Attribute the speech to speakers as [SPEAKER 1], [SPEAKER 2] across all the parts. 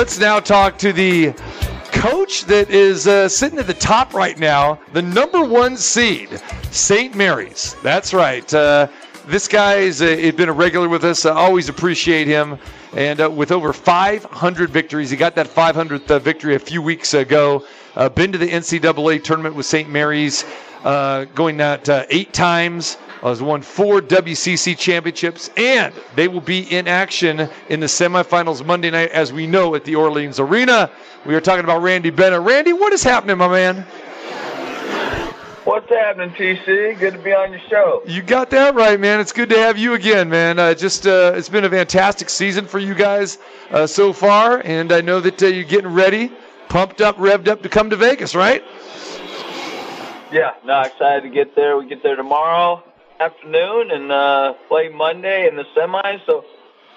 [SPEAKER 1] let's now talk to the coach that is uh, sitting at the top right now, the number one seed, St. Mary's. That's right. Uh, this guy's uh, been a regular with us. I always appreciate him. And uh, with over 500 victories, he got that 500th uh, victory a few weeks ago. Uh, been to the NCAA tournament with St. Mary's, uh, going that uh, eight times. Has won four WCC championships, and they will be in action in the semifinals Monday night, as we know, at the Orleans Arena. We are talking about Randy Bennett. Randy, what is happening, my man?
[SPEAKER 2] What's happening, TC? Good to be on your show.
[SPEAKER 1] You got that right, man. It's good to have you again, man. Uh, just uh, it's been a fantastic season for you guys uh, so far, and I know that uh, you're getting ready, pumped up, revved up to come to Vegas, right?
[SPEAKER 2] Yeah, no, excited to get there. We get there tomorrow afternoon and uh, play Monday in the semis. So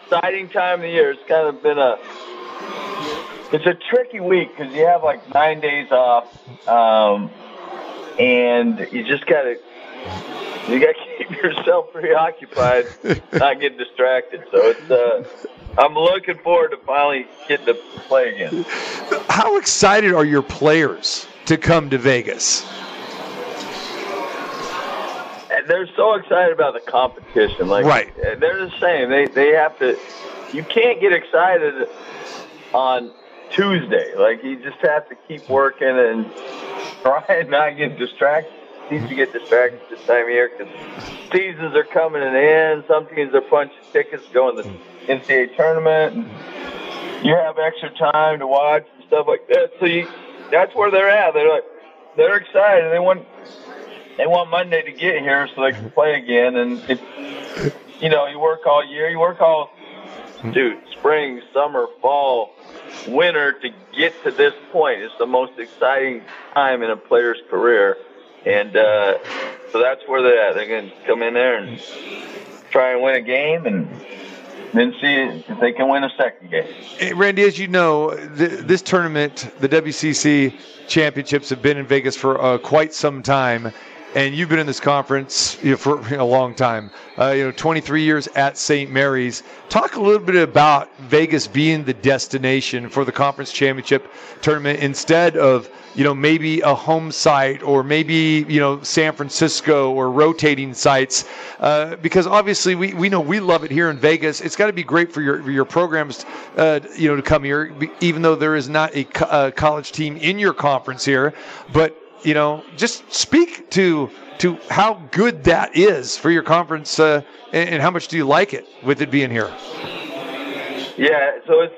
[SPEAKER 2] exciting time of the year. It's kind of been a it's a tricky week because you have like nine days off, um, and you just gotta you gotta keep yourself preoccupied, not get distracted. So it's uh, I'm looking forward to finally getting to play again.
[SPEAKER 1] How excited are your players to come to Vegas?
[SPEAKER 2] They're so excited about the competition. Like
[SPEAKER 1] Right.
[SPEAKER 2] they're the same. They they have to. You can't get excited on Tuesday. Like you just have to keep working and try and not get distracted. Teams to get distracted this time of year because seasons are coming to an end. Some teams are punching tickets going to the NCAA tournament. And you have extra time to watch and stuff like that. So you, that's where they're at. They're like they're excited. They want they want Monday to get here so they can play again. And you know, you work all year. You work all dude, spring, summer, fall, winter to get to this point. It's the most exciting time in a player's career. And uh, so that's where they're at. They're going to come in there and try and win a game and then see if they can win a second game.
[SPEAKER 1] Hey, Randy, as you know, th- this tournament, the WCC championships, have been in Vegas for uh, quite some time, and you've been in this conference you know, for a long time. Uh, you know, 23 years at St. Mary's. Talk a little bit about Vegas being the destination for the conference championship tournament instead of you know maybe a home site or maybe you know San Francisco or rotating sites uh, because obviously we, we know we love it here in Vegas. It's got to be great for your for your programs uh, you know to come here even though there is not a, co- a college team in your conference here, but you know just speak to to how good that is for your conference uh, and, and how much do you like it with it being here.
[SPEAKER 2] Yeah, so it's.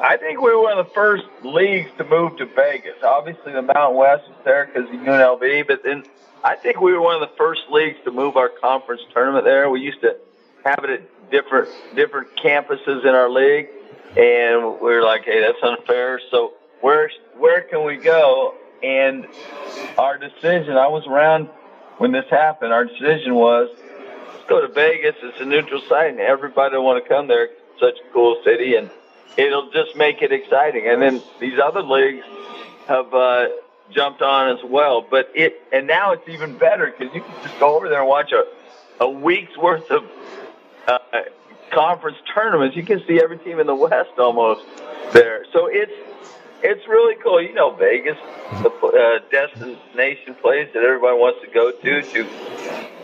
[SPEAKER 2] I think we were one of the first leagues to move to Vegas. Obviously, the Mountain West was there because of UNLV, but then I think we were one of the first leagues to move our conference tournament there. We used to have it at different different campuses in our league, and we were like, "Hey, that's unfair." So where where can we go? And our decision, I was around when this happened. Our decision was let's go to Vegas. It's a neutral site, and everybody want to come there. It's such a cool city, and it'll just make it exciting. And then these other leagues have uh, jumped on as well. But it and now it's even better because you can just go over there and watch a a week's worth of uh, conference tournaments. You can see every team in the West almost there. So it's it's really cool. You know, Vegas, the uh, destination place that everybody wants to go to to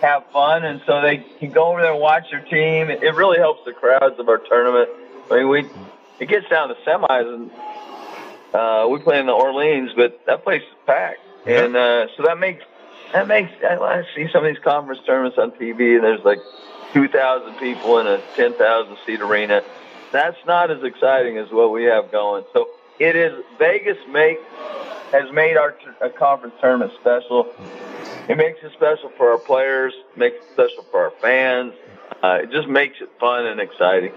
[SPEAKER 2] have fun, and so they can go over there and watch their team. It it really helps the crowds of our tournament. I mean, we it gets down to semis, and uh, we play in the Orleans, but that place is packed, and uh, so that makes that makes. I I see some of these conference tournaments on TV, and there's like two thousand people in a ten thousand seat arena. That's not as exciting as what we have going. So it is Vegas make has made our conference tournament special. It makes it special for our players, makes it special for our fans. Uh, it just makes it fun and exciting.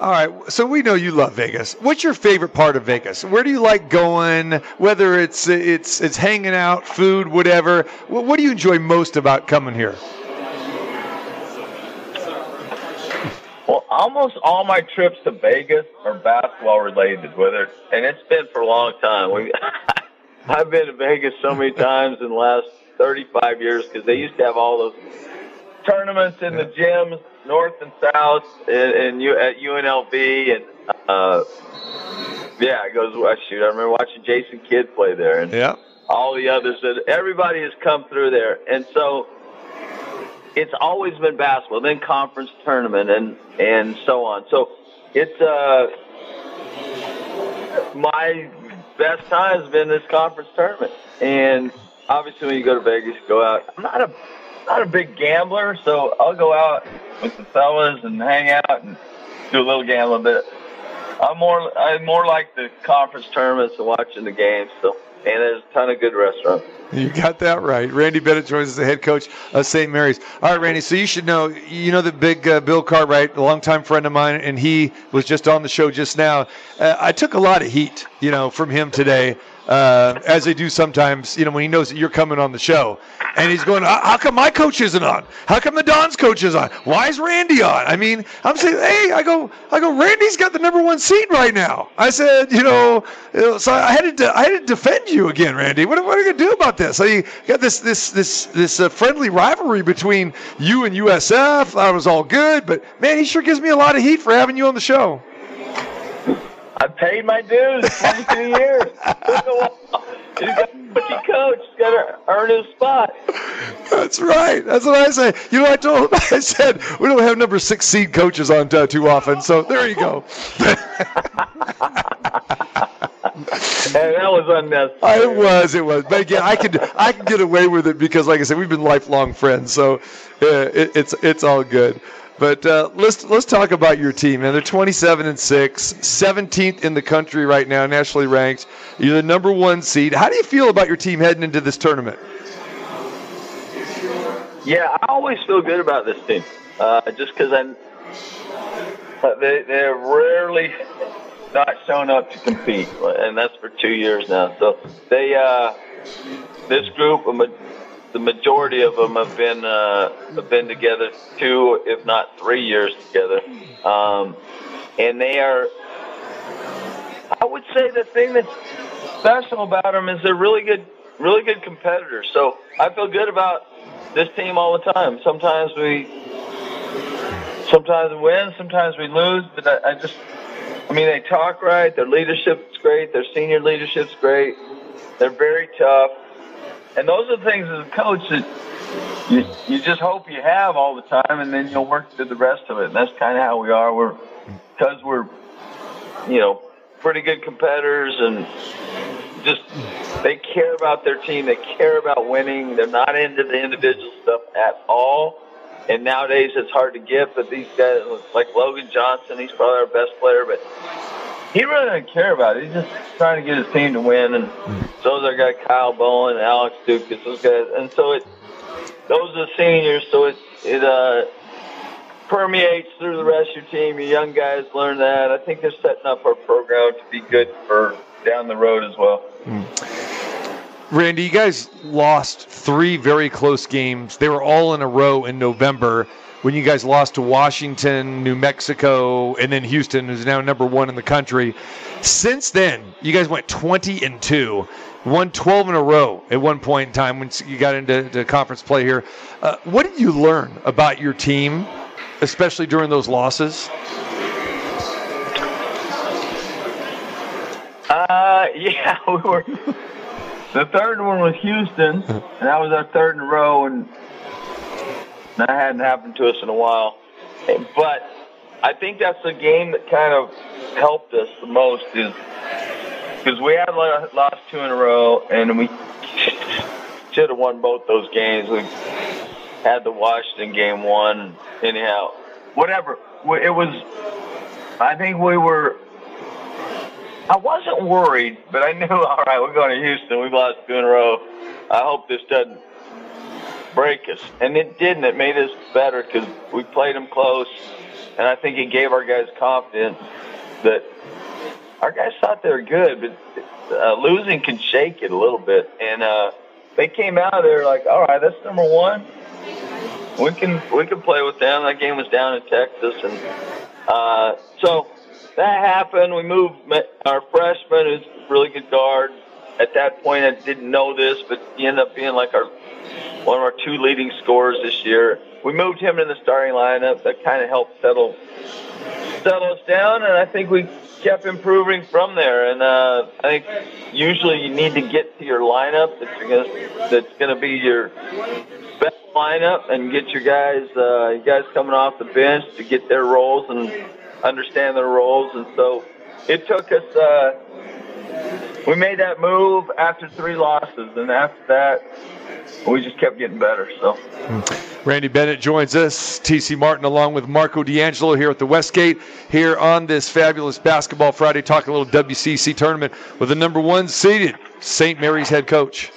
[SPEAKER 1] All right, so we know you love Vegas. What's your favorite part of Vegas? Where do you like going? Whether it's it's it's hanging out, food, whatever. What, what do you enjoy most about coming here?
[SPEAKER 2] Well, almost all my trips to Vegas are basketball related, whether and it's been for a long time. We, I've been to Vegas so many times in the last 35 years because they used to have all those tournaments in the gyms, north and south, and, and U, at UNLV, and uh, Yeah, it goes. I shoot. I remember watching Jason Kidd play there, and
[SPEAKER 1] yeah.
[SPEAKER 2] all the others. That everybody has come through there, and so it's always been basketball, then conference tournament, and and so on. So it's uh, my best time has been this conference tournament, and obviously when you go to Vegas, go out. I'm not a not a big gambler, so I'll go out with the fellas and hang out and do a little gambling, but I'm more I'm more like the conference tournaments and watching the games. So and there's a ton of good restaurants.
[SPEAKER 1] You got that right. Randy Bennett joins us the head coach of St. Mary's. All right, Randy. So you should know, you know the big uh, Bill Cartwright, a longtime friend of mine, and he was just on the show just now. Uh, I took a lot of heat, you know, from him today uh, as they do sometimes, you know, when he knows that you're coming on the show. And he's going, how come my coach isn't on? How come the Don's coach is on? Why is Randy on? I mean, I'm saying, hey, I go, I go, Randy's got the number one seat right now. I said, you know, so I had to, I had to defend you again, Randy. What, what are you gonna do about So you got this, this, this, this uh, friendly rivalry between you and USF. I was all good, but man, he sure gives me a lot of heat for having you on the show.
[SPEAKER 2] I paid my dues 22 years. He's got to coach. He's got to earn his spot.
[SPEAKER 1] That's right. That's what I say. You know, I told him, I said, we don't have number six seed coaches on uh, too often. So there you go.
[SPEAKER 2] and that was unnecessary.
[SPEAKER 1] It was, it was. But again, I could, I can get away with it because, like I said, we've been lifelong friends. So uh, it, it's, it's all good. But uh, let's let's talk about your team, man. They're 27 and six, 17th in the country right now, nationally ranked. You're the number one seed. How do you feel about your team heading into this tournament?
[SPEAKER 2] Yeah, I always feel good about this team, uh, just because I'm. They they're rarely not shown up to compete, and that's for two years now. So they uh, this group, the majority of them have been uh, have been together two, if not three years together, um, and they are. I would say the thing that's special about them is they're really good, really good competitors. So I feel good about this team all the time. Sometimes we, sometimes we win, sometimes we lose, but I, I just, I mean, they talk right. Their leadership's great. Their senior leadership's great. They're very tough. And those are the things as a coach that you, you just hope you have all the time, and then you'll work through the rest of it. And that's kind of how we are. We're because we're, you know, pretty good competitors, and just they care about their team. They care about winning. They're not into the individual stuff at all. And nowadays it's hard to get, but these guys, like Logan Johnson, he's probably our best player, but he really doesn't care about it. He's just trying to get his team to win. And so is our Kyle Bowen, Alex Ducas, those guys. And so it, those are the seniors. So it it uh, permeates through the rest of your team. Your young guys learn that. I think they're setting up our program to be good for down the road as well. Mm.
[SPEAKER 1] Randy, you guys lost three very close games. They were all in a row in November when you guys lost to Washington, New Mexico, and then Houston, who's now number one in the country. Since then, you guys went 20 and 2, won 12 in a row at one point in time when you got into conference play here. Uh, what did you learn about your team, especially during those losses?
[SPEAKER 2] Uh, yeah, we were. The third one was Houston, and that was our third in a row, and that hadn't happened to us in a while. But I think that's the game that kind of helped us the most is because we had lost two in a row, and we should have won both those games. We had the Washington game one, anyhow. Whatever. It was. I think we were. I wasn't worried, but I knew. All right, we're going to Houston. We've lost two in a row. I hope this doesn't break us. And it didn't. It made us better because we played them close. And I think it gave our guys confidence that our guys thought they were good, but uh, losing can shake it a little bit. And uh, they came out of there like, all right, that's number one. We can we can play with them. That game was down in Texas, and uh, so that happened. We moved our freshman, who's a really good guard. At that point, I didn't know this, but he ended up being like our one of our two leading scorers this year. We moved him in the starting lineup. That kind of helped settle settle us down, and I think we kept improving from there. And uh, I think usually you need to get to your lineup that's gonna, that's going to be your best lineup and get your guys uh, you guys coming off the bench to get their roles and understand their roles. And so it took us. Uh, we made that move after three losses, and after that, we just kept getting better. So.
[SPEAKER 1] Randy Bennett joins us, TC Martin, along with Marco D'Angelo here at the Westgate, here on this fabulous Basketball Friday, talking a little WCC tournament with the number one seeded St. Mary's head coach.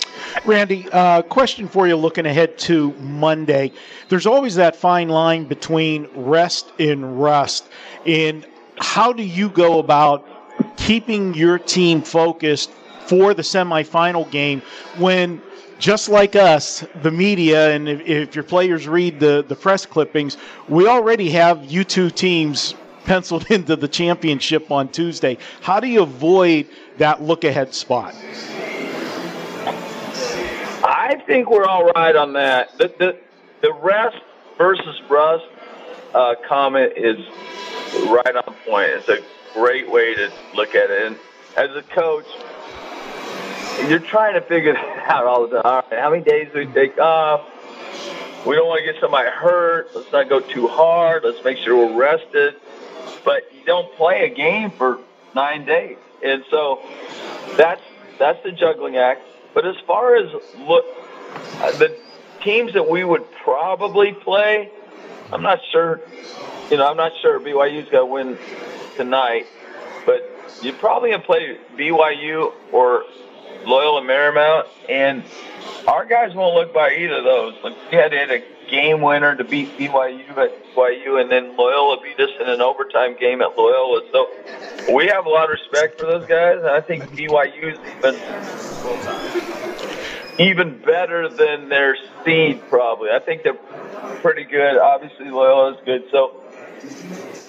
[SPEAKER 3] Randy, uh, question for you looking ahead to Monday. There's always that fine line between rest and rust. And how do you go about keeping your team focused for the semifinal game when just like us, the media, and if, if, your players read the, the press clippings, we already have you two teams penciled into the championship on Tuesday. How do you avoid that look ahead spot?
[SPEAKER 2] I think we're all right on that. The, the, the rest versus rust uh, comment is right on point. It's a great way to look at it. And as a coach, you're trying to figure it out all the time. All right, how many days do we take off? We don't want to get somebody hurt. Let's not go too hard. Let's make sure we're rested. But you don't play a game for nine days, and so that's that's the juggling act. But as far as look, uh, the teams that we would probably play, I'm not sure. You know, I'm not sure BYU's to win tonight, but you're probably gonna play BYU or Loyola Marymount, and our guys won't look by either of those. Like we had to hit a game winner to beat BYU at BYU, and then Loyola beat us in an overtime game at Loyola. So we have a lot of respect for those guys, and I think BYU is even better than their seed. Probably, I think they're pretty good. Obviously, Loyola is good, so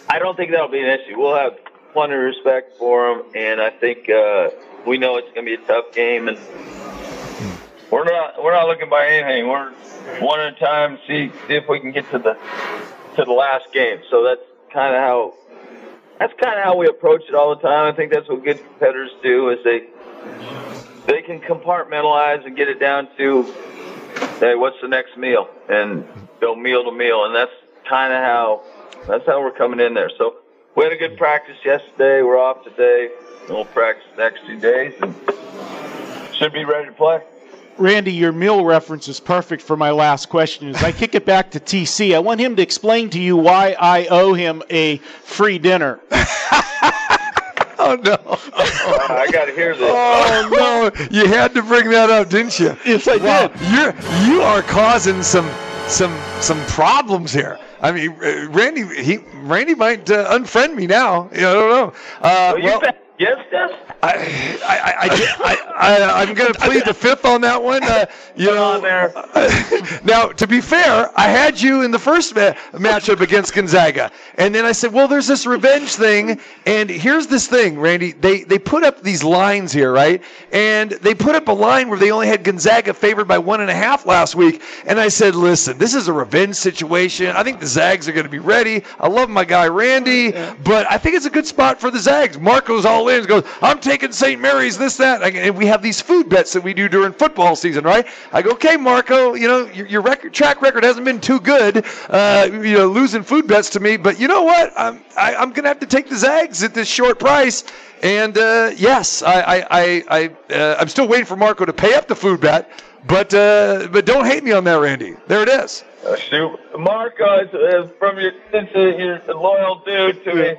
[SPEAKER 2] I don't think that'll be an issue. We'll have plenty of respect for them, and I think. Uh, we know it's going to be a tough game, and we're not we're not looking by anything. We're one at a time. See see if we can get to the to the last game. So that's kind of how that's kind of how we approach it all the time. I think that's what good competitors do is they they can compartmentalize and get it down to hey, what's the next meal, and go meal to meal, and that's kind of how that's how we're coming in there. So we had a good practice yesterday. We're off today. and We'll practice next two days and should be ready to play.
[SPEAKER 3] Randy, your meal reference is perfect for my last question. As I kick it back to TC, I want him to explain to you why I owe him a free dinner.
[SPEAKER 1] oh no!
[SPEAKER 2] Oh, I got to hear this.
[SPEAKER 1] Oh no! You had to bring that up, didn't you?
[SPEAKER 3] Yes, I
[SPEAKER 1] wow.
[SPEAKER 3] did.
[SPEAKER 1] You're you are causing some some some problems here. I mean, Randy he Randy might uh, unfriend me now. I don't know. Uh,
[SPEAKER 2] well, well Yes, yes.
[SPEAKER 1] I, I, I, I, am going to plead the fifth on that one. Uh, you know, now, to be fair, I had you in the first ma- matchup against Gonzaga, and then I said, "Well, there's this revenge thing." And here's this thing, Randy. They they put up these lines here, right? And they put up a line where they only had Gonzaga favored by one and a half last week. And I said, "Listen, this is a revenge situation. I think the Zags are going to be ready. I love my guy Randy, but I think it's a good spot for the Zags. Marco's all in. Goes, I'm taking St. Mary's. This that. And we have these food bets that we do during football season, right? I go, okay, Marco. You know your, your record, track record hasn't been too good. Uh, you know, losing food bets to me, but you know what? I'm I, I'm gonna have to take the Zags at this short price. And uh, yes, I I I, I uh, I'm still waiting for Marco to pay up the food bet. But uh, but don't hate me on that, Randy. There it is.
[SPEAKER 2] Uh, shoot, Marco, uh, from your a loyal dude to me.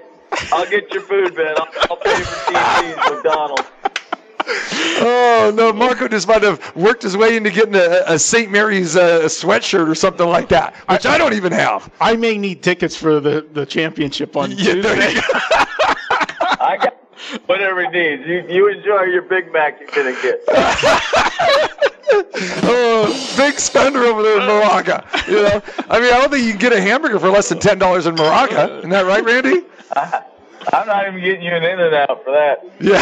[SPEAKER 2] I'll get your food, man. I'll, I'll pay for TC's McDonald's.
[SPEAKER 1] Oh no, Marco just might have worked his way into getting a, a St. Mary's uh, sweatshirt or something like that, which I, I, don't even have.
[SPEAKER 3] I may need tickets for the, the championship on yeah, Tuesday.
[SPEAKER 2] I got whatever he needs. You you enjoy your Big Mac you're gonna get.
[SPEAKER 1] oh, big spender over there in Morocco. You know, I mean, I don't think you can get a hamburger for less than ten dollars in Morocco. Isn't that right, Randy?
[SPEAKER 2] I'm not even getting you an In-N-Out for that.
[SPEAKER 1] Yeah.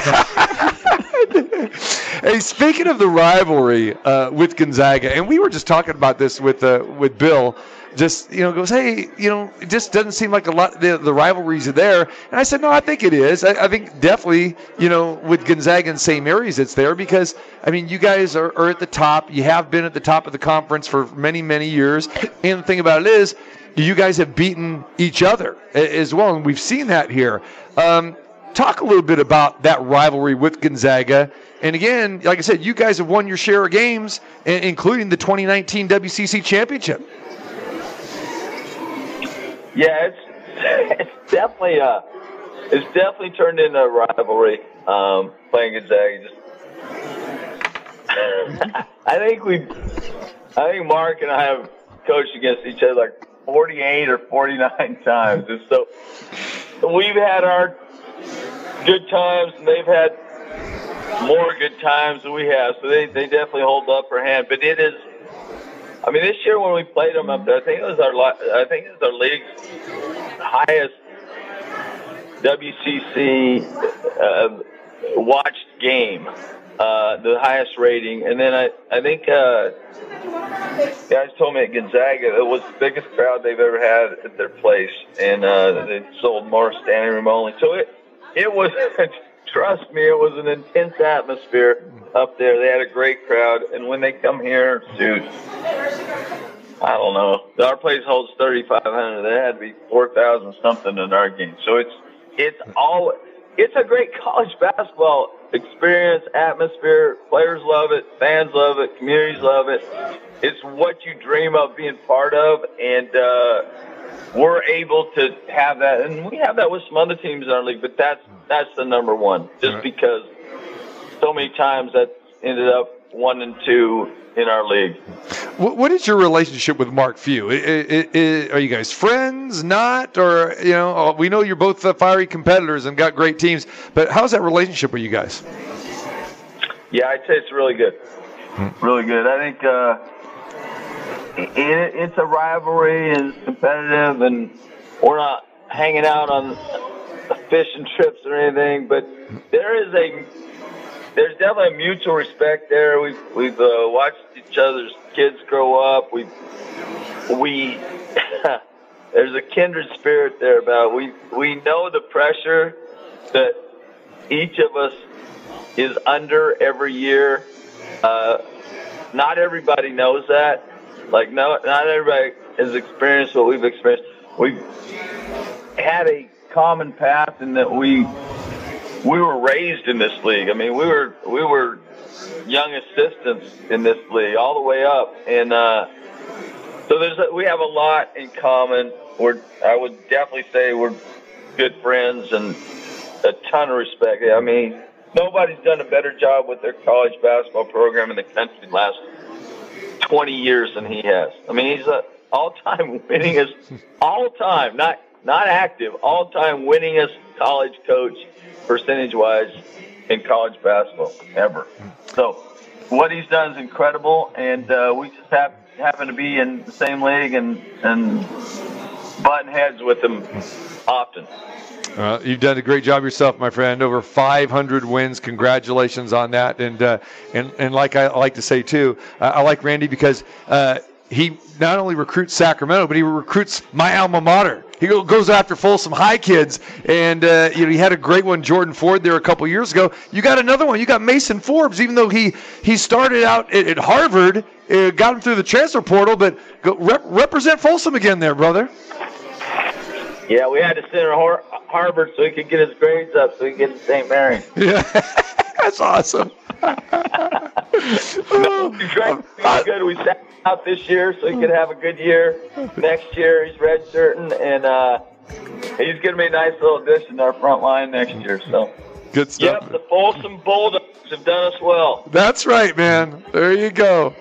[SPEAKER 1] hey, speaking of the rivalry uh, with Gonzaga, and we were just talking about this with uh, with Bill. Just you know, goes, hey, you know, it just doesn't seem like a lot. The, the rivalries are there, and I said, no, I think it is. I, I think definitely, you know, with Gonzaga and St. Mary's, it's there because I mean, you guys are, are at the top. You have been at the top of the conference for many, many years, and the thing about it is, you guys have beaten each other as well, and we've seen that here. Um, talk a little bit about that rivalry with Gonzaga. And again, like I said, you guys have won your share of games, including the 2019 WCC championship.
[SPEAKER 2] Yeah, it's it's definitely uh it's definitely turned into a rivalry. Um, playing Gonzaga, just I think we, I think Mark and I have coached against each other like 48 or 49 times, and so we've had our good times, and they've had more good times than we have. So they, they definitely hold up for hand. But it is, I mean, this year when we played them up there, I think it was our I think it was our league's highest WCC uh, watched game, uh, the highest rating. And then I I think uh, guys told me at Gonzaga it was the biggest crowd they've ever had at their place, and uh, they sold more standing room only. So it it was, trust me, it was an intense atmosphere up there. They had a great crowd, and when they come here, dude, I don't know. Our place holds 3,500. There had to be 4,000 something in our game. So it's it's all it's a great college basketball experience, atmosphere. Players love it, fans love it, communities love it. It's what you dream of being part of, and. uh we're able to have that, and we have that with some other teams in our league. But that's that's the number one, just right. because so many times that ended up one and two in our league.
[SPEAKER 1] What is your relationship with Mark Few? Are you guys friends, not, or you know? Uh, we know you're both fiery competitors and got great teams, but how's that relationship with you guys?
[SPEAKER 2] Yeah, I'd say it's really good. Hmm. Really good. I think. Uh, it, it's a rivalry and it's competitive, and we're not hanging out on fishing trips or anything. But there is a there's definitely a mutual respect there. We've we've uh, watched each other's kids grow up. We we there's a kindred spirit there about we we know the pressure that each of us is under every year. Uh, not everybody knows that, like, no, not everybody has experienced what we've experienced. We've had a common path in that we we were raised in this league. I mean, we were we were young assistants in this league all the way up, and uh, so there's a, we have a lot in common. We're I would definitely say we're good friends and a ton of respect. I mean, nobody's done a better job with their college basketball program in the country last 20 years than he has. I mean, he's a all-time winningest, all-time, not not active, all-time winningest college coach percentage-wise in college basketball ever. So, what he's done is incredible, and uh, we just have, happen to be in the same league and and button heads with him often.
[SPEAKER 1] Uh, you've done a great job yourself, my friend. Over 500 wins. Congratulations on that. And uh, and and like I like to say too, I like Randy because uh, he not only recruits Sacramento, but he recruits my alma mater. He goes after Folsom High kids, and uh, you know he had a great one, Jordan Ford, there a couple years ago. You got another one. You got Mason Forbes, even though he he started out at, at Harvard, uh, got him through the transfer portal, but go, rep, represent Folsom again, there, brother.
[SPEAKER 2] Yeah, we had to send him to Harvard so he could get his grades up so he could get to St. Mary's.
[SPEAKER 1] Yeah, that's awesome.
[SPEAKER 2] No, he's uh, good. We sat out this year so he could have a good year. Next year, he's red redshirting, and uh, he's going to be a nice little addition to our front line next year. So.
[SPEAKER 1] Good stuff.
[SPEAKER 2] Yep, the Folsom Bulldogs have done us well.
[SPEAKER 1] That's right, man. There you go.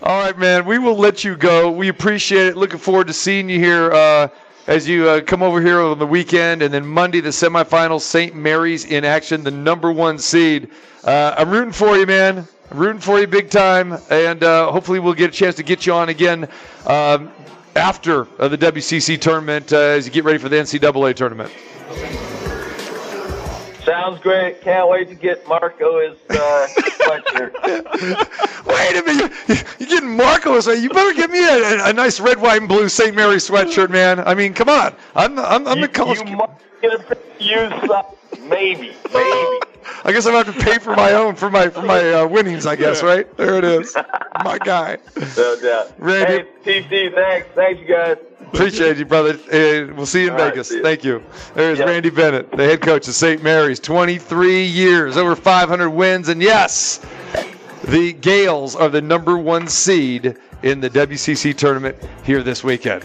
[SPEAKER 1] All right, man. We will let you go. We appreciate it. Looking forward to seeing you here. Uh, as you uh, come over here on the weekend, and then Monday the semifinals, St. Mary's in action, the number one seed. Uh, I'm rooting for you, man. I'm rooting for you big time, and uh, hopefully we'll get a chance to get you on again um, after uh, the WCC tournament uh, as you get ready for the NCAA tournament.
[SPEAKER 2] Sounds great. Can't wait to get Marco his uh, sweatshirt.
[SPEAKER 1] Wait a minute, you, you're getting Marco. You better give me a, a, nice red, white, and blue St. Mary sweatshirt, man. I mean, come on. I'm I'm, I'm
[SPEAKER 2] you,
[SPEAKER 1] the college.
[SPEAKER 2] You might get a used Maybe, maybe.
[SPEAKER 1] I guess I'm gonna have to pay for my own for my for my uh, winnings. I guess right there it is. My guy.
[SPEAKER 2] No doubt.
[SPEAKER 1] Randy.
[SPEAKER 2] Hey, TC, thanks, thanks you guys.
[SPEAKER 1] Appreciate you, brother. Uh, we'll see you in
[SPEAKER 2] All
[SPEAKER 1] Vegas.
[SPEAKER 2] right,
[SPEAKER 1] Thank you. There's
[SPEAKER 2] Yep.
[SPEAKER 1] Randy Bennett, the head coach of St. Mary's. 23 years, over 500 wins, and yes, the Gaels are the number one seed in the WCC tournament here this weekend.